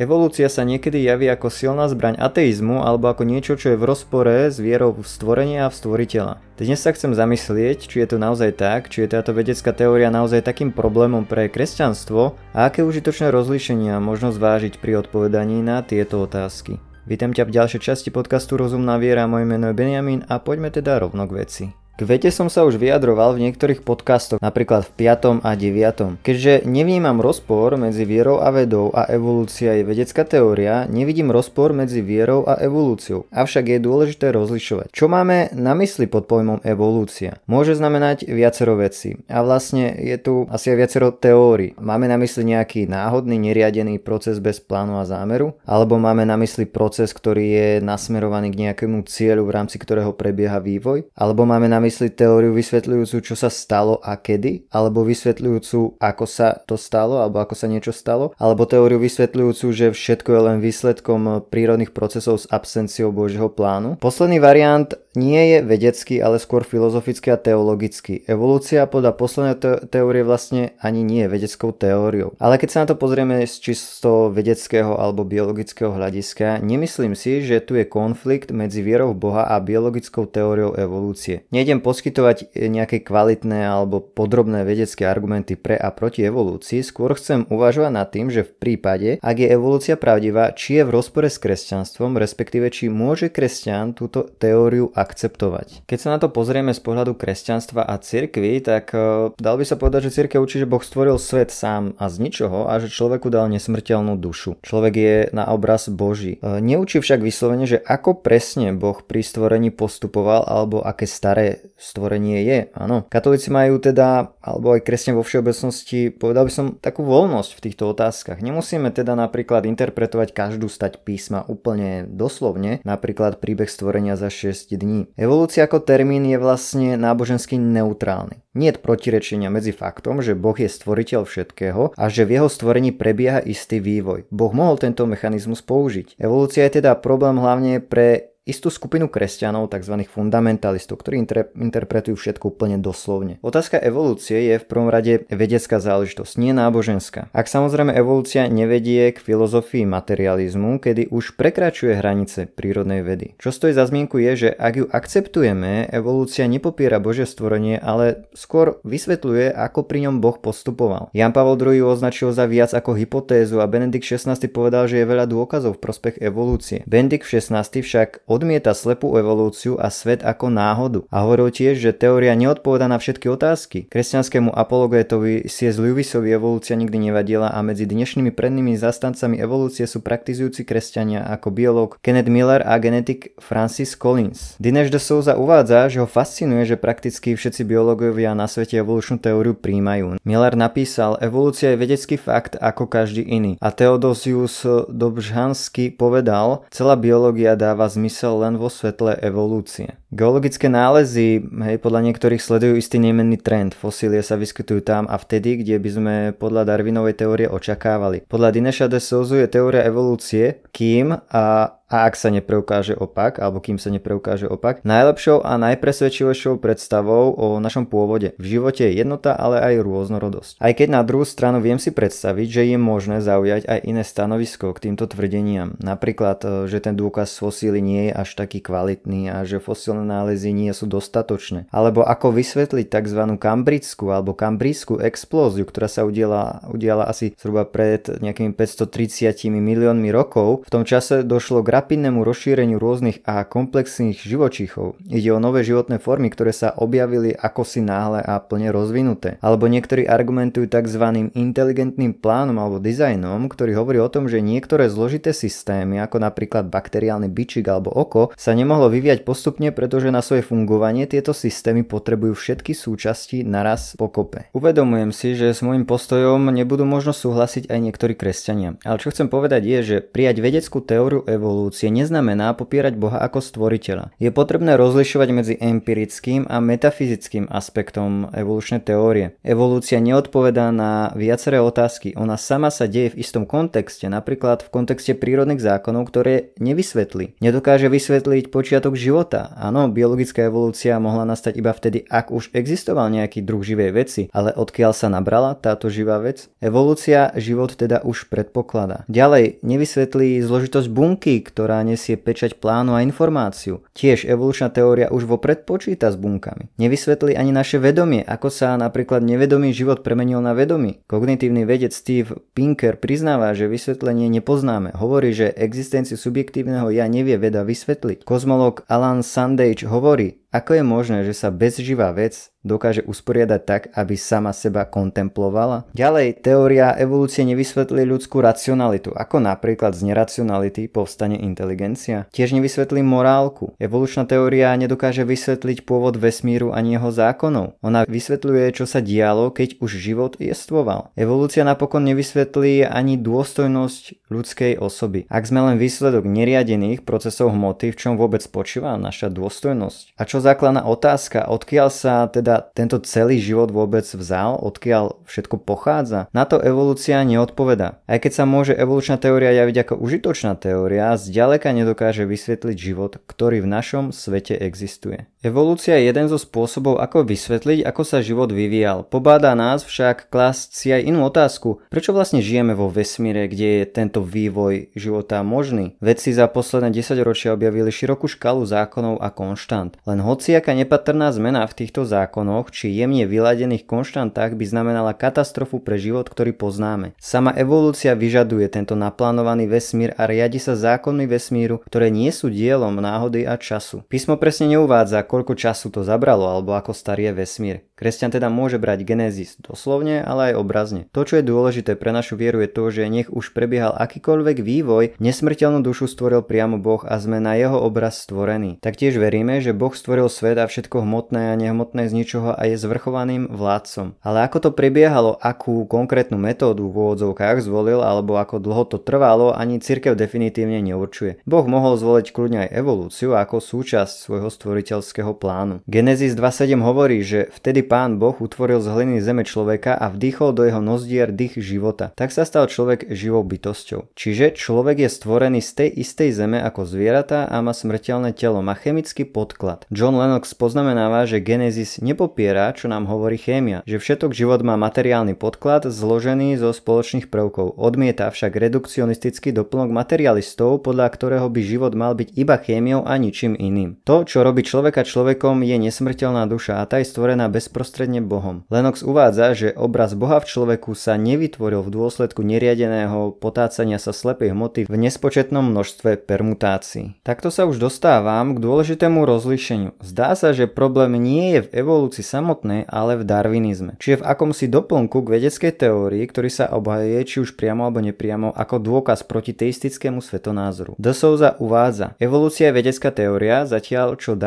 Evolúcia sa niekedy javí ako silná zbraň ateizmu alebo ako niečo, čo je v rozpore s vierou v stvorenie a v stvoriteľa. Dnes sa chcem zamyslieť, či je to naozaj tak, či je táto vedecká teória naozaj takým problémom pre kresťanstvo a aké užitočné rozlíšenia možno zvážiť pri odpovedaní na tieto otázky. Vítam ťa v ďalšej časti podcastu Rozumná viera, moje meno je Benjamin a poďme teda rovno k veci. K vete som sa už vyjadroval v niektorých podcastoch, napríklad v 5. a 9. Keďže nevnímam rozpor medzi vierou a vedou a evolúcia je vedecká teória, nevidím rozpor medzi vierou a evolúciou. Avšak je dôležité rozlišovať. Čo máme na mysli pod pojmom evolúcia? Môže znamenať viacero vecí. A vlastne je tu asi aj viacero teórií. Máme na mysli nejaký náhodný, neriadený proces bez plánu a zámeru? Alebo máme na mysli proces, ktorý je nasmerovaný k nejakému cieľu, v rámci ktorého prebieha vývoj? Alebo máme na mysli teóriu vysvetľujúcu, čo sa stalo a kedy, alebo vysvetľujúcu, ako sa to stalo, alebo ako sa niečo stalo, alebo teóriu vysvetľujúcu, že všetko je len výsledkom prírodných procesov s absenciou Božieho plánu. Posledný variant nie je vedecký, ale skôr filozofický a teologický. Evolúcia podľa poslednej te- teórie vlastne ani nie je vedeckou teóriou. Ale keď sa na to pozrieme z čisto vedeckého alebo biologického hľadiska, nemyslím si, že tu je konflikt medzi vierou v Boha a biologickou teóriou evolúcie. Nejdem poskytovať nejaké kvalitné alebo podrobné vedecké argumenty pre a proti evolúcii, skôr chcem uvažovať nad tým, že v prípade, ak je evolúcia pravdivá, či je v rozpore s kresťanstvom, respektíve či môže kresťan túto teóriu akceptovať. Keď sa na to pozrieme z pohľadu kresťanstva a cirkvy, tak uh, dal by sa povedať, že cirkev učí, že Boh stvoril svet sám a z ničoho a že človeku dal nesmrteľnú dušu. Človek je na obraz Boží. Uh, neučí však vyslovene, že ako presne Boh pri stvorení postupoval alebo aké staré stvorenie je. Áno. Katolíci majú teda, alebo aj kresťan vo všeobecnosti, povedal by som takú voľnosť v týchto otázkach. Nemusíme teda napríklad interpretovať každú stať písma úplne doslovne, napríklad príbeh stvorenia za 6 dní dní. Evolúcia ako termín je vlastne nábožensky neutrálny. Nie je protirečenia medzi faktom, že Boh je stvoriteľ všetkého a že v jeho stvorení prebieha istý vývoj. Boh mohol tento mechanizmus použiť. Evolúcia je teda problém hlavne pre istú skupinu kresťanov, tzv. fundamentalistov, ktorí inter- interpretujú všetko úplne doslovne. Otázka evolúcie je v prvom rade vedecká záležitosť, nie náboženská. Ak samozrejme evolúcia nevedie k filozofii materializmu, kedy už prekračuje hranice prírodnej vedy. Čo stojí za zmienku je, že ak ju akceptujeme, evolúcia nepopiera Božie stvorenie, ale skôr vysvetľuje, ako pri ňom Boh postupoval. Jan Pavel II označil za viac ako hypotézu a Benedikt XVI povedal, že je veľa dôkazov v prospech evolúcie. Benedikt XVI však odmieta slepú evolúciu a svet ako náhodu. A hovoril tiež, že teória neodpoveda na všetky otázky. Kresťanskému apologetovi C.S. Lewisovi evolúcia nikdy nevadila a medzi dnešnými prednými zastancami evolúcie sú praktizujúci kresťania ako biológ Kenneth Miller a genetik Francis Collins. Dinesh de Souza uvádza, že ho fascinuje, že prakticky všetci biológovia na svete evolučnú teóriu príjmajú. Miller napísal, evolúcia je vedecký fakt ako každý iný. A Theodosius Dobžhansky povedal, celá biológia dáva zmysel zmysel len vo svetle evolúcie. Geologické nálezy hej, podľa niektorých sledujú istý nemenný trend. Fosílie sa vyskytujú tam a vtedy, kde by sme podľa Darwinovej teórie očakávali. Podľa Dineša de Souzu je teória evolúcie, kým a a ak sa nepreukáže opak, alebo kým sa nepreukáže opak, najlepšou a najpresvedčivejšou predstavou o našom pôvode. V živote je jednota, ale aj rôznorodosť. Aj keď na druhú stranu viem si predstaviť, že je možné zaujať aj iné stanovisko k týmto tvrdeniam. Napríklad, e, že ten dôkaz fosíly nie je až taký kvalitný a že fosílne nálezy nie sú dostatočné. Alebo ako vysvetliť tzv. kambrickú alebo kambrijskú explóziu, ktorá sa udiala, udiala asi zhruba pred nejakými 530 miliónmi rokov. V tom čase došlo k rapidnému rozšíreniu rôznych a komplexných živočíchov. Ide o nové životné formy, ktoré sa objavili ako si náhle a plne rozvinuté. Alebo niektorí argumentujú tzv. inteligentným plánom alebo dizajnom, ktorý hovorí o tom, že niektoré zložité systémy, ako napríklad bakteriálny bičik alebo oko, sa nemohlo vyvíjať postupne, pretože na svoje fungovanie tieto systémy potrebujú všetky súčasti naraz pokope. Uvedomujem si, že s môjim postojom nebudú možno súhlasiť aj niektorí kresťania. Ale čo chcem povedať je, že prijať vedeckú teóriu evolúcie neznamená popierať Boha ako stvoriteľa. Je potrebné rozlišovať medzi empirickým a metafyzickým aspektom evolučnej teórie. Evolúcia neodpovedá na viaceré otázky, ona sama sa deje v istom kontexte, napríklad v kontexte prírodných zákonov, ktoré nevysvetlí. Nedokáže vysvetliť počiatok života. Áno, áno, biologická evolúcia mohla nastať iba vtedy, ak už existoval nejaký druh živej veci, ale odkiaľ sa nabrala táto živá vec? Evolúcia život teda už predpokladá. Ďalej, nevysvetlí zložitosť bunky, ktorá nesie pečať plánu a informáciu. Tiež evolučná teória už vopred počíta s bunkami. Nevysvetlí ani naše vedomie, ako sa napríklad nevedomý život premenil na vedomý. Kognitívny vedec Steve Pinker priznáva, že vysvetlenie nepoznáme. Hovorí, že existenciu subjektívneho ja nevie veda vysvetliť. Kozmolog Alan Sandage hovorí, ako je možné, že sa bezživá vec dokáže usporiadať tak, aby sama seba kontemplovala? Ďalej, teória evolúcie nevysvetlí ľudskú racionalitu, ako napríklad z neracionality povstane inteligencia. Tiež nevysvetlí morálku. Evolučná teória nedokáže vysvetliť pôvod vesmíru ani jeho zákonov. Ona vysvetľuje, čo sa dialo, keď už život jestvoval. Evolúcia napokon nevysvetlí ani dôstojnosť ľudskej osoby. Ak sme len výsledok neriadených procesov hmoty, v čom vôbec spočíva naša dôstojnosť? A čo základná otázka, odkiaľ sa teda tento celý život vôbec vzal, odkiaľ všetko pochádza? Na to evolúcia neodpoveda. Aj keď sa môže evolučná teória javiť ako užitočná teória, zďaleka nedokáže vysvetliť život, ktorý v našom svete existuje. Evolúcia je jeden zo spôsobov, ako vysvetliť, ako sa život vyvíjal. Pobáda nás však klásť si aj inú otázku. Prečo vlastne žijeme vo vesmíre, kde je tento vývoj života možný? Vedci za posledné 10 ročia objavili širokú škálu zákonov a konštant. Len hociaká nepatrná zmena v týchto zákonoch či jemne vyladených konštantách by znamenala katastrofu pre život, ktorý poznáme. Sama evolúcia vyžaduje tento naplánovaný vesmír a riadi sa zákonmi vesmíru, ktoré nie sú dielom náhody a času. Písmo presne neuvádza, koľko času to zabralo alebo ako starý je vesmír. Kresťan teda môže brať Genesis doslovne, ale aj obrazne. To, čo je dôležité pre našu vieru je to, že nech už prebiehal akýkoľvek vývoj, nesmrteľnú dušu stvoril priamo Boh a sme na jeho obraz stvorení. Taktiež veríme, že Boh stvoril svet a všetko hmotné a nehmotné z ničoho a je zvrchovaným vládcom. Ale ako to prebiehalo, akú konkrétnu metódu v úvodzovkách zvolil alebo ako dlho to trvalo, ani cirkev definitívne neurčuje. Boh mohol zvoliť kľudne aj evolúciu ako súčasť svojho stvoriteľského plánu. Genesis 2.7 hovorí, že vtedy pán Boh utvoril z hliny zeme človeka a vdýchol do jeho nozdier dých života. Tak sa stal človek živou bytosťou. Čiže človek je stvorený z tej istej zeme ako zvieratá a má smrteľné telo, má chemický podklad. John Lennox poznamenáva, že Genesis nepopiera, čo nám hovorí chémia, že všetok život má materiálny podklad zložený zo spoločných prvkov. Odmieta však redukcionistický doplnok materialistov, podľa ktorého by život mal byť iba chémiou a ničím iným. To, čo robí človeka človekom, je nesmrteľná duša a tá je stvorená bezprostredne Bohom. Lennox uvádza, že obraz Boha v človeku sa nevytvoril v dôsledku neriadeného potácania sa slepej hmoty v nespočetnom množstve permutácií. Takto sa už dostávam k dôležitému rozlíšeniu. Zdá sa, že problém nie je v evolúcii samotnej, ale v darwinizme. Čiže v akomsi doplnku k vedeckej teórii, ktorý sa obhajuje či už priamo alebo nepriamo ako dôkaz proti teistickému svetonázoru. De Souza uvádza, evolúcia je vedecká teória, zatiaľ čo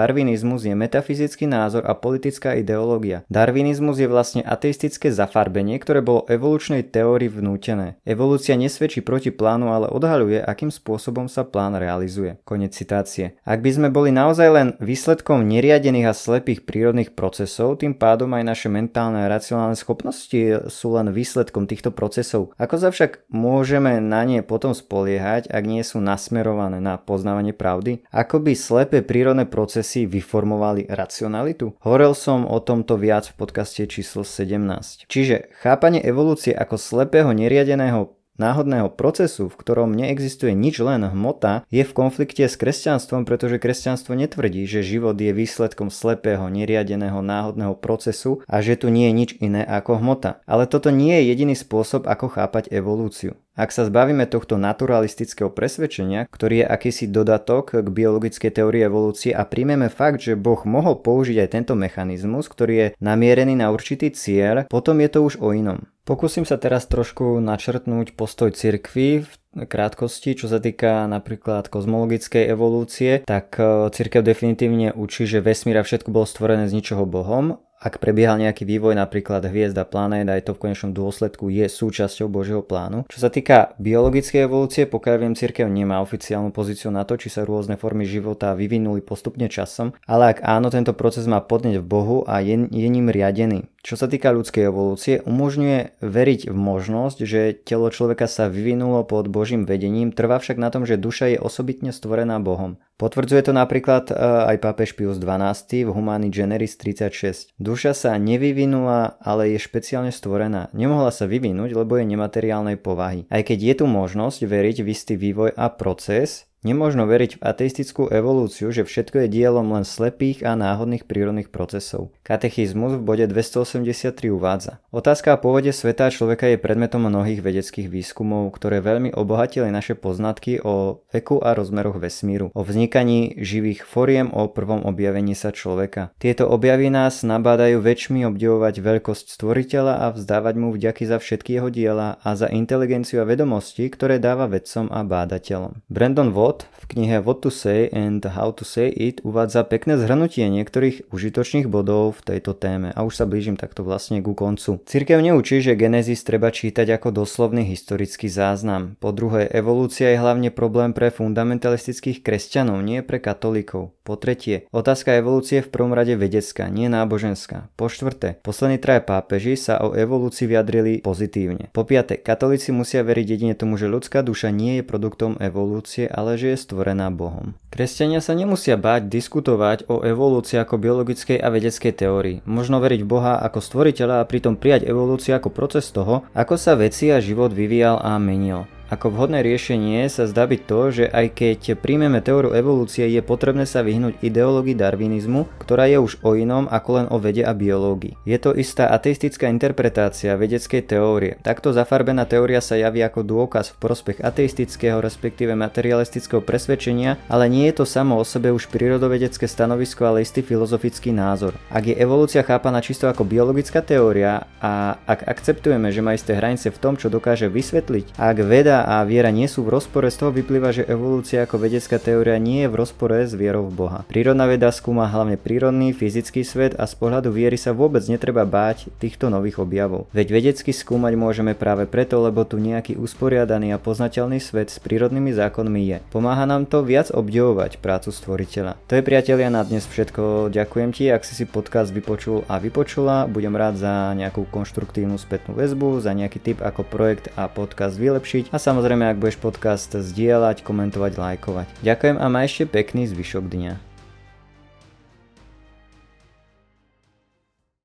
darwinizmus je metafyzický názor a politická ideológia. Darwinizmus je vlastne ateistické zafarbenie, ktoré bolo evolučnej teórii vnútené. Evolúcia nesvedčí proti plánu, ale odhaľuje, akým spôsobom sa plán realizuje. Konec citácie. Ak by sme boli naozaj len výsledkom neriadených a slepých prírodných procesov, tým pádom aj naše mentálne a racionálne schopnosti sú len výsledkom týchto procesov. Ako sa však môžeme na ne potom spoliehať, ak nie sú nasmerované na poznávanie pravdy? Ako by slepé prírodné procesy vyformovali racionalitu? Hovoril som o tomto viac v podcaste číslo 17. Čiže chápanie evolúcie ako slepého neriadeného náhodného procesu, v ktorom neexistuje nič len hmota, je v konflikte s kresťanstvom, pretože kresťanstvo netvrdí, že život je výsledkom slepého, neriadeného náhodného procesu a že tu nie je nič iné ako hmota. Ale toto nie je jediný spôsob, ako chápať evolúciu. Ak sa zbavíme tohto naturalistického presvedčenia, ktorý je akýsi dodatok k biologickej teórii evolúcie a príjmeme fakt, že Boh mohol použiť aj tento mechanizmus, ktorý je namierený na určitý cieľ, potom je to už o inom. Pokúsim sa teraz trošku načrtnúť postoj cirkvy v krátkosti, čo sa týka napríklad kozmologickej evolúcie, tak e, cirkev definitívne učí, že vesmír a všetko bolo stvorené z ničoho Bohom ak prebiehal nejaký vývoj, napríklad hviezda, planét, aj to v konečnom dôsledku je súčasťou Božieho plánu. Čo sa týka biologickej evolúcie, pokiaľ viem, cirkev nemá oficiálnu pozíciu na to, či sa rôzne formy života vyvinuli postupne časom, ale ak áno, tento proces má podneť v Bohu a je, je ním riadený. Čo sa týka ľudskej evolúcie, umožňuje veriť v možnosť, že telo človeka sa vyvinulo pod Božím vedením, trvá však na tom, že duša je osobitne stvorená Bohom. Potvrdzuje to napríklad e, aj pápež Pius XII v Humani Generis 36. Duša sa nevyvinula, ale je špeciálne stvorená. Nemohla sa vyvinúť, lebo je nemateriálnej povahy. Aj keď je tu možnosť veriť v istý vývoj a proces, Nemožno veriť v ateistickú evolúciu, že všetko je dielom len slepých a náhodných prírodných procesov. Katechizmus v bode 283 uvádza. Otázka o pôvode sveta človeka je predmetom mnohých vedeckých výskumov, ktoré veľmi obohatili naše poznatky o veku a rozmeroch vesmíru, o vznikaní živých foriem, o prvom objavení sa človeka. Tieto objavy nás nabádajú väčšmi obdivovať veľkosť stvoriteľa a vzdávať mu vďaky za všetky jeho diela a za inteligenciu a vedomosti, ktoré dáva vedcom a bádateľom. Brandon Watt Todd v knihe What to Say and How to Say It uvádza pekné zhrnutie niektorých užitočných bodov v tejto téme a už sa blížim takto vlastne ku koncu. Cirkev neučí, že Genesis treba čítať ako doslovný historický záznam. Po druhé, evolúcia je hlavne problém pre fundamentalistických kresťanov, nie pre katolíkov. Po tretie, otázka evolúcie v prvom rade vedecká, nie náboženská. Po štvrté, poslední traja pápeži sa o evolúcii vyjadrili pozitívne. Po piate, katolíci musia veriť jedine tomu, že ľudská duša nie je produktom evolúcie, ale že že je stvorená Bohom. Kresťania sa nemusia báť diskutovať o evolúcii ako biologickej a vedeckej teórii. Možno veriť Boha ako stvoriteľa a pritom prijať evolúciu ako proces toho, ako sa veci a život vyvíjal a menil. Ako vhodné riešenie sa zdá byť to, že aj keď príjmeme teóriu evolúcie, je potrebné sa vyhnúť ideológii darwinizmu, ktorá je už o inom ako len o vede a biológii. Je to istá ateistická interpretácia vedeckej teórie. Takto zafarbená teória sa javí ako dôkaz v prospech ateistického respektíve materialistického presvedčenia, ale nie je to samo o sebe už prírodovedecké stanovisko, ale istý filozofický názor. Ak je evolúcia chápaná čisto ako biologická teória a ak akceptujeme, že má isté hranice v tom, čo dokáže vysvetliť, a ak veda Veda a viera nie sú v rozpore, z toho vyplýva, že evolúcia ako vedecká teória nie je v rozpore s vierou v Boha. Prírodná veda skúma hlavne prírodný, fyzický svet a z pohľadu viery sa vôbec netreba báť týchto nových objavov. Veď vedecky skúmať môžeme práve preto, lebo tu nejaký usporiadaný a poznateľný svet s prírodnými zákonmi je. Pomáha nám to viac obdivovať prácu stvoriteľa. To je priatelia na dnes všetko. Ďakujem ti, ak si si podcast vypočul a vypočula. Budem rád za nejakú konštruktívnu spätnú väzbu, za nejaký tip ako projekt a podcast vylepšiť a samozrejme, ak budeš podcast zdieľať, komentovať, lajkovať. Ďakujem a maj ešte pekný zvyšok dňa.